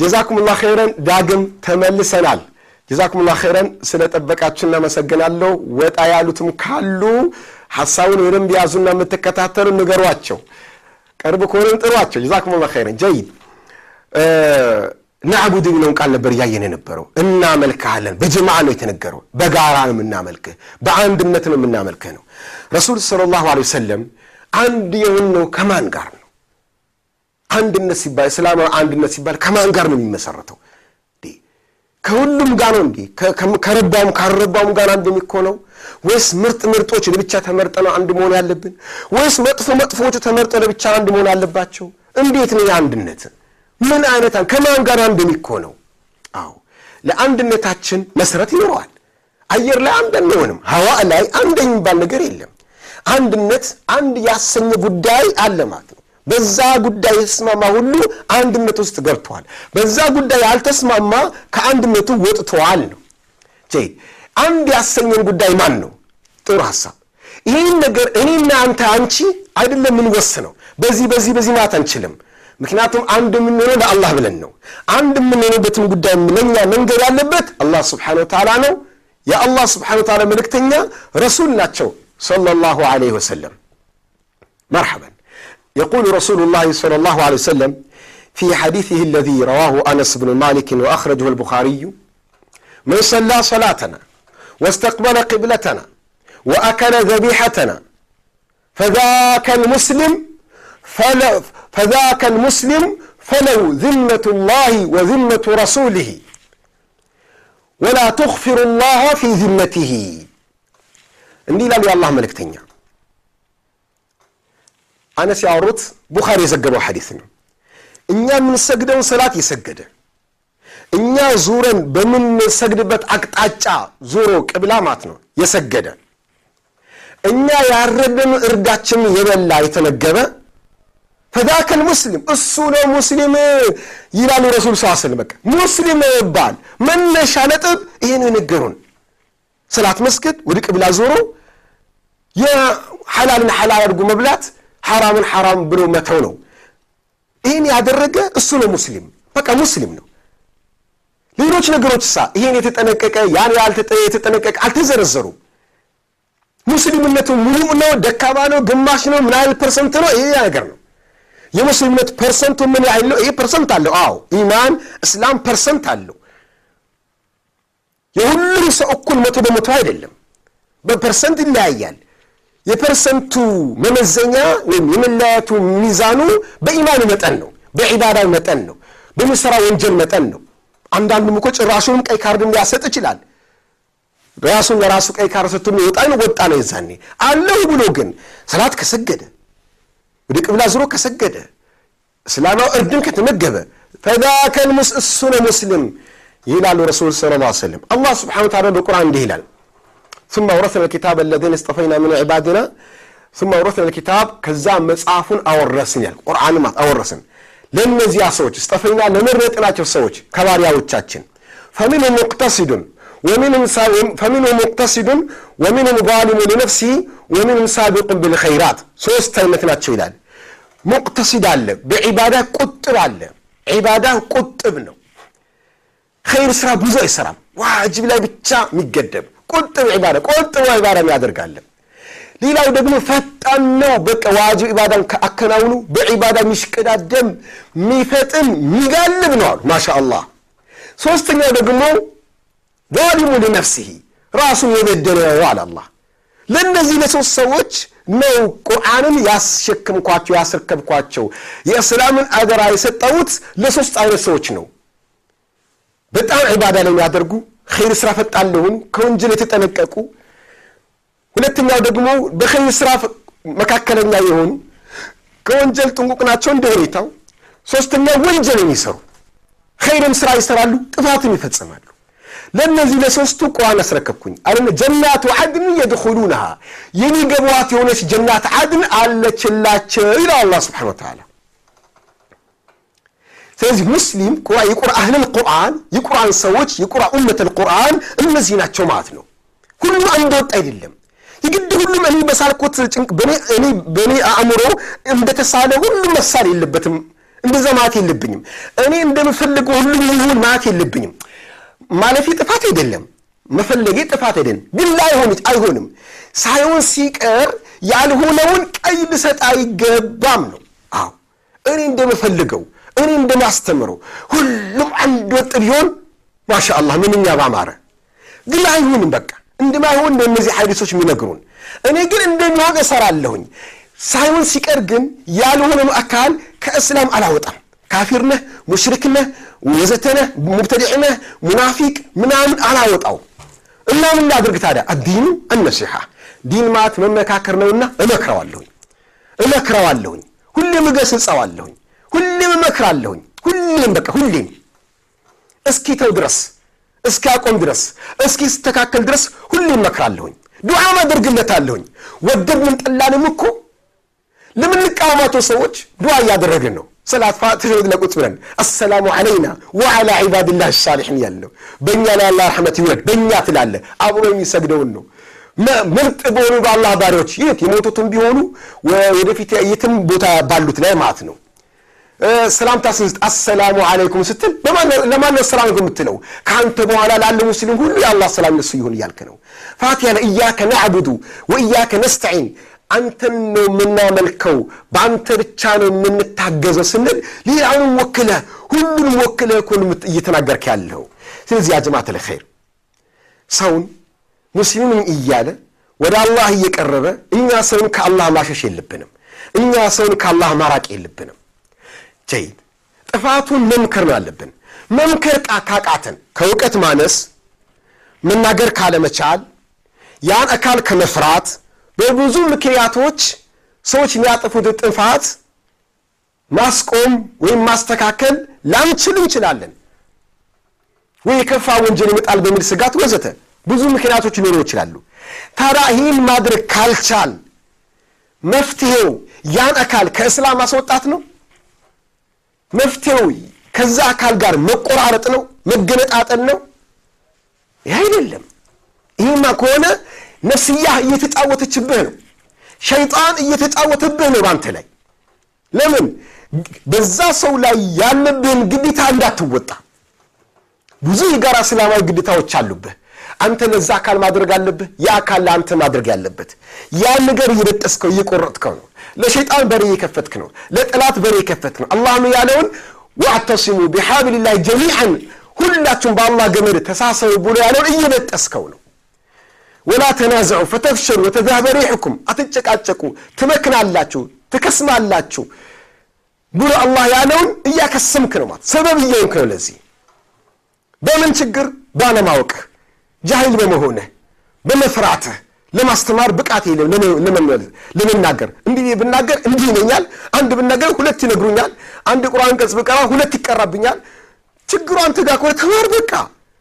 ጀዛኩሙላህ ኸይረን ዳግም ተመልሰናል። ጀዛኩሙላህ ኸይረን ስለጠበቃችሁ እናመሰግናለሁ። ወጣ ያሉትም ካሉ ሐሳቡን በደንብ ያዙና የምትከታተሉ ንገሯቸው። ቅርብ ከሆነም ጥሯቸው። ጀዛኩሙላህ ኸይረን ጀይድ ናዕቡድ የሚለውን ቃል ነበር እያየን የነበረው። እናመልክሃለን በጀማዓ ነው የተነገረው። በጋራ ነው የምናመልክህ፣ በአንድነት ነው የምናመልክህ ነው። ረሱል ሰለላሁ ዐለይሂ ወሰለም አንድ የሆነው ከማን ጋር ነው? አንድነት ሲባል እስላማዊ አንድነት ሲባል ከማን ጋር ነው የሚመሰረተው? ከሁሉም ጋር ነው እንዴ? ከረባውም ካልረባውም ጋር አንድ የሚኮነው ወይስ ምርጥ ምርጦች ለብቻ ተመርጠ ነው አንድ መሆን ያለብን? ወይስ መጥፎ መጥፎዎቹ ተመርጠ ለብቻ አንድ መሆን አለባቸው? እንዴት ነው የአንድነት ምን አይነት ከማን ጋር አንድ የሚኮነው? አዎ ለአንድነታችን መሰረት ይኖረዋል። አየር ላይ አንድ አንሆንም። ሀዋ ላይ አንድ የሚባል ነገር የለም። አንድነት አንድ ያሰኘ ጉዳይ አለ ማለት ነው። በዛ ጉዳይ የተስማማ ሁሉ አንድነት ውስጥ ገብተዋል። በዛ ጉዳይ ያልተስማማ ከአንድነቱ ወጥተዋል ነው። አንድ ያሰኘን ጉዳይ ማን ነው? ጥሩ ሀሳብ። ይህን ነገር እኔና አንተ አንቺ አይደለም የምንወስነው። በዚህ በዚህ በዚህ ማለት አንችልም። ምክንያቱም አንድ የምንሆነው ለአላህ ብለን ነው። አንድ የምንሆንበትን ጉዳይ ለኛ መንገድ ያለበት አላህ ስብሓነሁ ወተዓላ ነው። የአላህ ስብሓነሁ ወተዓላ መልእክተኛ ረሱል ናቸው ሰለላሁ ዐለይሂ ወሰለም። መርሐበን يقول رسول الله صلى الله عليه وسلم في حديثه الذي رواه أنس بن مالك وأخرجه البخاري من صلى صلاتنا واستقبل قبلتنا وأكل ذبيحتنا فذاك المسلم فلا فذاك المسلم فلو ذمة الله وذمة رسوله ولا تغفر الله في ذمته እንዲህ ይላል የአላህ መልእክተኛ አነስ ያወሩት ቡኻሪ የዘገበው ሐዲስ ነው። እኛ የምንሰግደውን ሰላት የሰገደ እኛ ዙረን በምንሰግድበት አቅጣጫ ዙሮ ቅብላ ማለት ነው የሰገደ። እኛ ያረደን እርዳችን የበላ የተመገበ ፈዛከል ሙስሊም እሱ ነው ሙስሊም ይላሉ ረሱል ስ ስለም በቃ ሙስሊም ይባል መነሻ ነጥብ ይህን የነገሩን። ሰላት መስገድ ወደ ቅብላ ዞሮ የሐላልን ሐላል አድርጎ መብላት ሐራምን ሐራም ብሎ መተው ነው። ይህን ያደረገ እሱ ነው ሙስሊም። በቃ ሙስሊም ነው። ሌሎች ነገሮች ሳ ይሄን የተጠነቀቀ ያን የተጠነቀቀ አልተዘረዘሩም ሙስሊምነቱ ሙሉ ነው ደካማ ነው ግማሽ ነው ምን ያህል percent ነው? ይሄ ነገር ነው። የሙስሊምነት percent ኡ ምን ያህል ነው? ይሄ percent አለው። አዎ ኢማን እስላም percent አለው። የሁሉም ሰው እኩል መቶ በመቶ አይደለም። በ percent ይለያያል የ percent ኡ መመዘኛ ወይም የመለያየቱ ሚዛኑ በኢማኑ መጠን ነው በዒባዳው መጠን ነው በሚሰራ ወንጀል መጠን ነው። አንዳንዱም እኮ ጭራሹንም ቀይ ካርድም ሊያሰጥ ይችላል። ራሱን ለራሱ ቀይ ካርድ ሰጥቶ ወጣ ነው ወጣ ነው የዛኔ። አለሁ ብሎ ግን ሰላት ከሰገደ ወደ ቅብላ ዙሮ ከሰገደ እስላማዊ እርድን ከተመገበ ፈዛከል እሱ ነው ሙስሊም ይላሉ ረሱል ስለ ላ ሰለም አላህ ስብሓን ታላ በቁርአን እንዲህ ይላል ثم أورثنا الكتاب الذين اصطفينا من عبادنا ثم أورثنا الكتاب ከዛ መጽሐፉን አወረስን ያል ቁርአን ማለት አወረስን ለእነዚያ ሰዎች እስጠፈኛ ለመረጥናቸው ሰዎች ከባሪያዎቻችን ፈሚንሁም ሙቅተሲዱን ፈሚንሁም ሙቅተሲዱን ወሚንሁም ዛሊሙ ሊነፍሲህ ወሚንሁም ሳቢቁን ብልኸይራት ሶስት አይነት ናቸው ይላል ሙቅተሲድ አለ በዒባዳ ቁጥብ አለ ዒባዳ ቁጥብ ነው ኸይር ስራ ብዙ አይሰራም ዋጅብ ላይ ብቻ የሚገደብ ቁጥብ ዒባዳ ቁጥብ ዒባዳ የሚያደርጋለን። ሌላው ደግሞ ፈጣን ነው። በቃ ዋጅብ ዒባዳን አከናውኑ በዒባዳ የሚሽቀዳደም የሚፈጥን የሚጋልብ ነው አሉ ማሻ አላህ ሶስተኛው ደግሞ ዛሊሙ ሊነፍሲህ ራሱን የበደለ ነው አለ አላህ። ለእነዚህ ለሶስት ሰዎች ነው ቁርአንን ያስሸክምኳቸው ያስረከብኳቸው። የእስላምን አደራ የሰጠሁት ለሶስት አይነት ሰዎች ነው። በጣም ዒባዳ ላይ የሚያደርጉ ኸይር ስራ ፈጣን ለሆኑ ከወንጀል የተጠነቀቁ። ሁለተኛው ደግሞ በኸይር ስራ መካከለኛ የሆኑ ከወንጀል ጥንቁቅ ናቸው እንደ ሁኔታው። ሶስተኛው ወንጀል የሚሰሩ ኸይርም ስራ ይሰራሉ ጥፋትም ይፈጽማሉ። ለእነዚህ ለሶስቱ ቁርአን አስረከብኩኝ። አለ ጀናቱ አድን የድኹሉነሃ የሚገቧት የሆነች ጀናት አድን አለችላቸው ይላል አላህ ስብሓን ወተዓላ ስለዚህ ሙስሊም የቁርአንን ቁርአን የቁርአን ሰዎች የቁርአን ኡመት ልቁርአን እነዚህ ናቸው ማለት ነው ሁሉ አንድ ወጥ አይደለም የግድ ሁሉም እኔ በሳልኩት በእኔ አእምሮ እንደተሳለ ሁሉም መሳል የለበትም እንደዛ ማለት የለብኝም። እኔ እንደምፈልገው ሁሉም ይሁን ማለት የለብኝም። ማለፊ ጥፋት አይደለም፣ መፈለጌ ጥፋት አይደለም። ግን ላይሆን አይሆንም። ሳይሆን ሲቀር ያልሆነውን ቀይ ልሰጥ አይገባም ነው። አዎ እኔ እንደምፈልገው እኔ እንደማስተምረው ሁሉም አንድ ወጥ ቢሆን ማሻ ምንኛ ባማረ። ግን አይሆንም። በቃ እንደማይሆን ነው እነዚህ ሐዲሶች የሚነግሩን። እኔ ግን እንደሚሆን እሰራለሁኝ። ሳይሆን ሲቀር ግን ያልሆነው አካል ከእስላም አላወጣም። ካፊር ነህ፣ ሙሽሪክ ነህ፣ ሙናፊቅ ምናምን አላወጣው እና ምን ላድርግ ታዲያ? አዲኑ አነሲሓ ዲን ማለት መመካከር ነውና እመክረዋለሁኝ እመክረዋለሁኝ ሁሌም እገስጸዋለሁኝ ሁሌም እመክራለሁኝ። ሁሌም በቃ ሁሌም እስኪ ተው ድረስ እስኪ አቆም ድረስ እስኪ ስተካከል ድረስ ሁሌም እመክራለሁኝ። ዱዓም አደርግለታለሁኝ። ወደድንም ጠላንም እኮ ለምንቃወማቸው ሰዎች ዱዓ እያደረግን ነው። ሰላት ፋትህ ለቁጭ ብለን አሰላሙ ዓለይና ወዓላ ዒባድላህ ሳሊሒን ያልነው በእኛ ላይ አላህ ረሕመት ይውረድ በእኛ ትላለ። አብሮ የሚሰግደውን ነው። ምርጥ በሆኑ በአላህ ባሪዎች የት የሞቱትም ቢሆኑ ወደፊት የትም ቦታ ባሉት ላይ ማለት ነው ሰላምታ ስንስጥ አሰላሙ አለይኩም ስትል ለማን ነው ሰላም የምትለው? ከአንተ በኋላ ላለ ሙስሊም ሁሉ የአላህ ሰላም ነሱ ይሁን እያልክ ነው። ፋቲያ ላይ እያከ ነዕቡዱ ወእያከ ነስተዒን አንተን ነው የምናመልከው፣ በአንተ ብቻ ነው የምንታገዘው ስንል ሌላውንም ወክለህ ሁሉንም ወክለህ እኮ እየተናገርክ ያለው። ስለዚህ ያጀማት ለኸይር ሰውን ሙስሊምን እያለ ወደ አላህ እየቀረበ እኛ ሰውን ከአላህ ማሸሽ የለብንም። እኛ ሰውን ከአላህ ማራቅ የለብንም። ጀይድ ጥፋቱን መምከር ነው ያለብን። መምከር ካቃተን ከእውቀት ማነስ፣ መናገር ካለመቻል፣ ያን አካል ከመፍራት በብዙ ምክንያቶች ሰዎች የሚያጠፉት ጥፋት ማስቆም ወይም ማስተካከል ላንችል እንችላለን። ወይ የከፋ ወንጀል ይመጣል በሚል ስጋት ወዘተ ብዙ ምክንያቶች ሊኖሩ ይችላሉ። ታዲያ ይህን ማድረግ ካልቻል መፍትሄው ያን አካል ከእስላም ማስወጣት ነው? መፍትሄው ከዛ አካል ጋር መቆራረጥ ነው? መገነጣጠል ነው? ይህ አይደለም። ይህማ ከሆነ ነፍስያህ እየተጫወተችብህ ነው። ሸይጣን እየተጫወተብህ ነው በአንተ ላይ። ለምን በዛ ሰው ላይ ያለብህን ግዴታ እንዳትወጣ ብዙ የጋራ እስላማዊ ግዴታዎች አሉብህ። አንተ ለዛ አካል ማድረግ አለብህ። ያ አካል ለአንተ ማድረግ ያለበት ያን ነገር እየበጠስከው እየቆረጥከው ነው። ለሸይጣን በሬ እየከፈትክ ነው። ለጠላት በሬ እየከፈትክ ነው። አላህም ያለውን ወአዕተሲሙ ቢሓብሊላህ ጀሚዓን ሁላችሁም በአላህ ገመድ ተሳሰቡ ብሎ ያለውን እየበጠስከው ነው። ወላ ተናዘዑ ፈተፍሸሉ ወተዛሀበ ሪሑኩም አትጨቃጨቁ፣ ትመክናላችሁ፣ ትከስማላችሁ ብሎ አላህ ያለውን እያከሰምክ ነው ማለት ሰበብ እየሆንክ ነው። ለዚህ በምን ችግር ባለማወቅህ ጃሂል በመሆንህ በመፍራትህ ለማስተማር ብቃት የለም ለመናገር እንዲህ ብናገር እንዲህ ይለኛል፣ አንድ ብናገር ሁለት ይነግሩኛል፣ አንድ ቁርአን ገጽ ብቀራ ሁለት ይቀራብኛል። ችግሩ አንተ ጋር ከሆነ ተማር፣ በቃ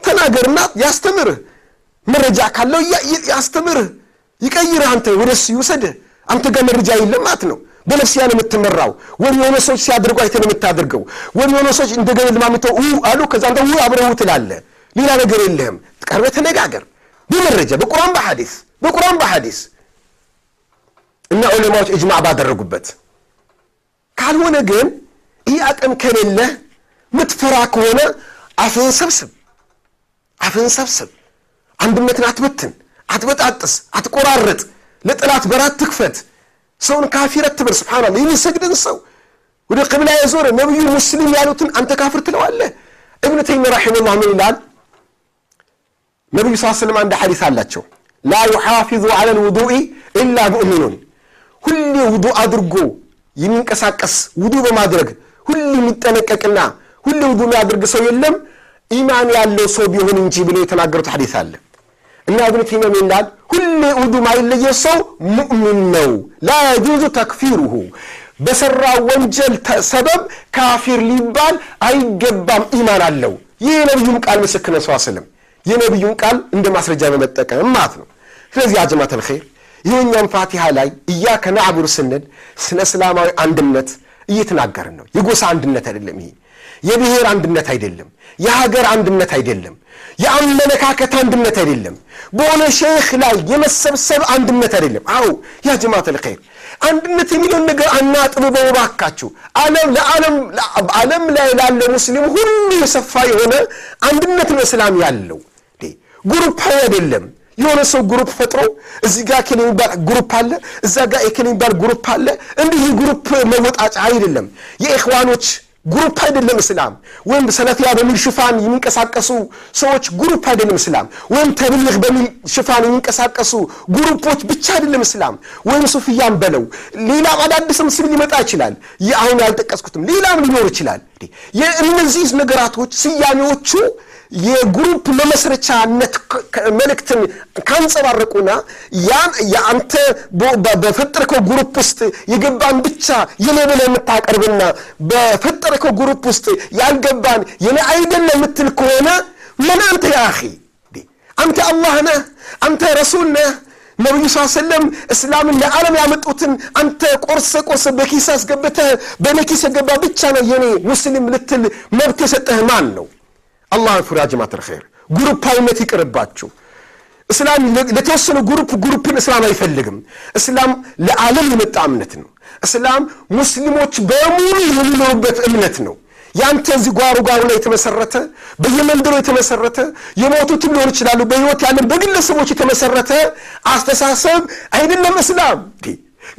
ተናገርና ያስተምርህ። መረጃ ካለው ያስተምርህ፣ ይቀይርህ፣ አንተ ወደ እሱ ይውሰድህ። አንተ ጋር መረጃ የለም ማለት ነው። በነፍስያ ነው የምትመራው። ወይም የሆነ ሰዎች ሲያደርጉ አይተህ ነው የምታደርገው። ወይም የሆነ ሰዎች እንደገና ልማምተው አሉ፣ ከዛ አንተ አብረው ትላለህ። ሌላ ነገር የለህም። ቀርበህ ተነጋገር በመረጃ በቁርአን በሐዲስ በቁርአን በሐዲስ እና ዑለማዎች እጅማዕ ባደረጉበት። ካልሆነ ግን ይህ አቅም ከሌለህ ምትፈራ ከሆነ አፍህን ሰብስብ፣ አፍህን ሰብስብ። አንድነትን አትበትን፣ አትበጣጥስ፣ አትቆራረጥ። ለጠላት በራት ትክፈት። ሰውን ካፊር አትበል። ስብሓንላህ የሚሰግድን ሰው ወደ ቅብላ የዞረ ነቢዩ ሙስሊም ያሉትን አንተ ካፍር ትለዋለህ። እብኑ ተይሚያ ረሒመሁላህ ምን ይላል? ነቢዩ ስ ስለም አንድ ሐዲስ አላቸው። ላ ዩሓፊዙ ዐላ ልውዱኢ ኢላ ሙእሚኑን። ሁሌ ውዱ አድርጎ የሚንቀሳቀስ ውዱ በማድረግ ሁሌ የሚጠነቀቅና ሁሌ ውዱ የሚያደርግ ሰው የለም። ኢማን ያለው ሰው ቢሆን እንጂ ብለው የተናገሩት ሐዲስ አለ። እና እብኑ ተይሚያ ይላል? ሁሌ ውዱ ማይለየው ሰው ሙእሚን ነው። ላ የጁዙ ተክፊሩሁ። በሰራ ወንጀል ሰበብ ካፊር ሊባል አይገባም። ኢማን አለው። ይህ የነቢዩም ቃል ምስክር ነው ስለም የነቢዩን ቃል እንደ ማስረጃ በመጠቀም ማለት ነው። ስለዚህ አጀማት አልኸይር ይህኛም ፋቲሃ ላይ እያከ ናዕቡድ ስንል ስለ እስላማዊ አንድነት እየተናገርን ነው። የጎሳ አንድነት አይደለም ይሄ። የብሔር አንድነት አይደለም። የሀገር አንድነት አይደለም። የአመለካከት አንድነት አይደለም። በሆነ ሼክ ላይ የመሰብሰብ አንድነት አይደለም። አዎ يا جماعة الخير አንድነት የሚለውን ነገር አናጥብበው ባካችሁ። ዓለም ለዓለም ዓለም ላይ ላለ ሙስሊም ሁሉ የሰፋ የሆነ አንድነት ነው እስላም ያለው ግሩፓዊ አይደለም። የሆነ ሰው group ፈጥሮ እዚህ ጋር ኬን የሚባል group አለ፣ እዛ ጋር ኤኬን የሚባል group አለ። እንዲህ group መወጣጫ አይደለም። የኢኽዋኖች group አይደለም እስላም። ወይም ሰለፊያ በሚል ሽፋን የሚንቀሳቀሱ ሰዎች group አይደለም እስላም። ወይም ተብሊግ በሚል ሽፋን የሚንቀሳቀሱ group ኦች ብቻ አይደለም እስላም። ወይም ሱፍያም በለው ሌላም አዳዲስም ስም ሊመጣ ይችላል። አሁን ያልጠቀስኩትም ሌላም ሊኖር ይችላል። የእነዚህ ነገራቶች ስያሜዎቹ የ group መመስረቻነት መልእክትን ካንጸባረቁና ያን የአንተ በፈጠርከው group ውስጥ የገባን ብቻ የኔ ብለህ የምታቀርብና በፈጠርከው group ውስጥ ያልገባን የኔ አይደለም የምትል ከሆነ ምን አንተ يا أخي አንተ አላህ ነህ፣ አንተ ረሱል ነህ። ነቢዩ ስ ሰለም እስላምን ለዓለም ያመጡትን አንተ ቆርሰ ቆርሰ በኪስ አስገብተህ በእኔ ኪስ የገባ ብቻ ነው የኔ ሙስሊም ልትል መብት የሰጠህ ማን ነው? አላህን ፍሩ يا جماعة الخير። ግሩፓዊነት ይቅርባችሁ። እስላም ለተወሰኑ group group ን እስላም አይፈልግም። እስላም ለዓለም የመጣ እምነት ነው። እስላም ሙስሊሞች በሙሉ የሚኖሩበት እምነት ነው። ያንተ እዚህ ጓሮ ጓሮ ላይ የተመሰረተ በየመንደሩ የተመሰረተ የሞቱትም ሊሆን ይችላሉ በሕይወት ያለን በግለሰቦች የተመሰረተ አስተሳሰብ አይደለም። እስላም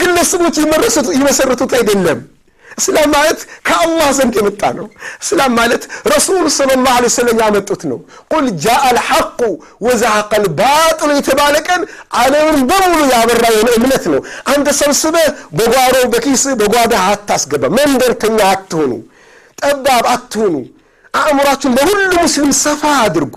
ግለሰቦች የመሰረቱት አይደለም። እስላም ማለት ከአላህ ዘንድ የመጣ ነው። እስላም ማለት ረሱል ሰለላሁ ዐለይሂ ወሰለም ያመጡት ነው። ቁል ጃአ አልሐቁ ወዘሐቀ አልባጢሉ የተባለ ቀን ዓለምን በሙሉ ያበራ የሆነ እምነት ነው። አንተ ሰብስበህ በጓሮ በኪስ በጓዳህ አታስገባ። መንደርተኛ አትሆኑ፣ ጠባብ አትሆኑ። አእምሯችሁን ለሁሉ ሙስሊም ሰፋ አድርጉ።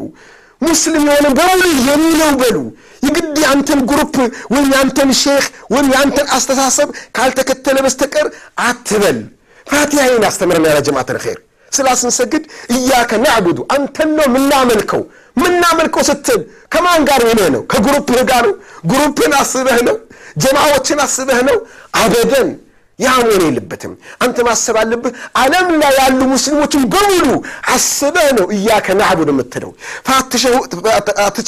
ሙስሊም የሆነ በሙሉ የኔ ነው በሉ። የግድ የአንተን group ወይም የአንተን ሼክ ወይም የአንተን አስተሳሰብ ካልተከተለ በስተቀር አትበል። ፋቲሃይን አስተምረን يا جماعة الخير ስላ ስንሰግድ إياك نعبد አንተን ነው ምናመልከው። ምናመልከው ስትል ከማን ጋር ሆነህ ነው? ከ group ህ ጋር ነው? group ን አስበህ ነው? ጀማዎችን አስበህ ነው? أبدا ያ መሆን የለበትም። አንተ ማሰብ አለብህ ዓለም ላይ ያሉ ሙስሊሞችን በሙሉ አስበህ ነው إياك نعبد የምትለው።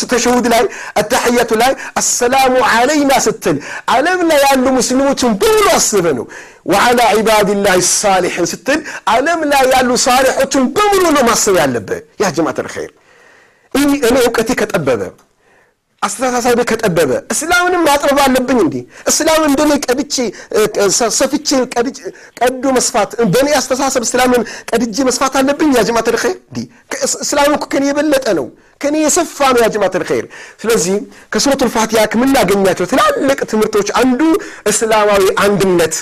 ተሸሁድ ላይ አተሕያቱ ላይ አሰላሙ ዓለይና ስትል ዓለም ላይ ያሉ ሙስሊሞችን በሙሉ አስበህ ነው። ወዓላ ዒባድላህ ሳሊሕን ስትል ዓለም ላይ ያሉ ሳሊሖችን በሙሉ ነው ማሰብ ያለብህ። ያ ጀማዓት አልኸይር እኔ እውቀቴ ከጠበበ አስተሳሰብ ከጠበበ እስላምንም ማጥበብ አለብኝ። እንዲ እስላም እንደኔ ቀድቼ ሰፍቼ ቀዶ መስፋት በእኔ አስተሳሰብ እስላምን ቀድጄ መስፋት አለብኝ። ያ ጀማዓት አልኸይር እንዲ እስላም እኮ ከኔ የበለጠ ነው፣ ከኔ የሰፋ ነው። ያ ጀማዓት አልኸይር ስለዚህ ከሱረቱል ፋቲሃ ከምናገኛቸው ትላልቅ ትምህርቶች አንዱ እስላማዊ አንድነት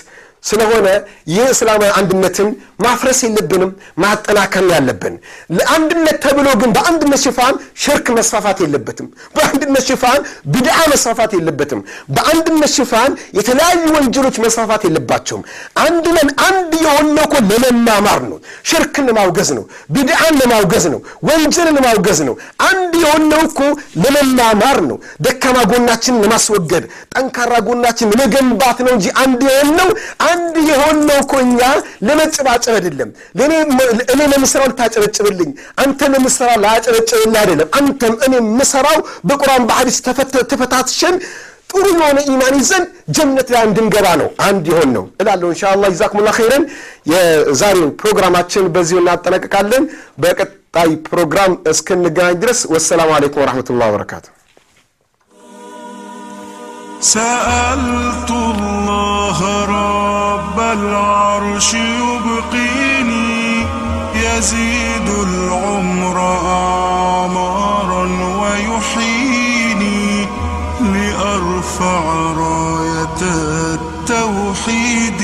ስለሆነ ይህ እስላማዊ አንድነትን ማፍረስ የለብንም፣ ማጠናከር ያለብን። ለአንድነት ተብሎ ግን በአንድነት ሽፋን ሽርክ መስፋፋት የለበትም። በአንድነት ሽፋን ብድዓ መስፋፋት የለበትም። በአንድነት ሽፋን የተለያዩ ወንጀሎች መስፋፋት የለባቸውም። አንድ አንድ የሆነው እኮ ለመማማር ነው። ሽርክን ለማውገዝ ነው። ብድዓን ለማውገዝ ነው። ወንጀልን ለማውገዝ ነው። አንድ የሆነው እኮ ለመማማር ነው። ደካማ ጎናችንን ለማስወገድ ጠንካራ ጎናችን ለመገንባት ነው እንጂ አንድ የሆነው አንድ የሆነው እኮ እኛ ለመጨባጨብ አይደለም። እኔ ለምሰራው ልታጨበጭብልኝ፣ አንተ ለምሰራው ላጨበጭብልህ አይደለም። አንተም እኔ የምሰራው በቁርአን በሐዲስ ተፈታትሸን ጥሩ የሆነ ኢማን ይዘን ጀነት ላይ እንድንገባ ነው አንድ የሆን ነው እላለሁ። ኢንሻአላህ ጀዛኩሙላህ ኸይረን። የዛሬውን ፕሮግራማችን በዚሁ እናጠናቅቃለን። በቀጣይ ፕሮግራም እስክንገናኝ ድረስ ወሰላሙ አለይኩም ወረሕመቱላህ ወበረካቱ። سألت الله رب العرش يبقيني يزيد العمر أعمارا ويحييني لأرفع راية التوحيد.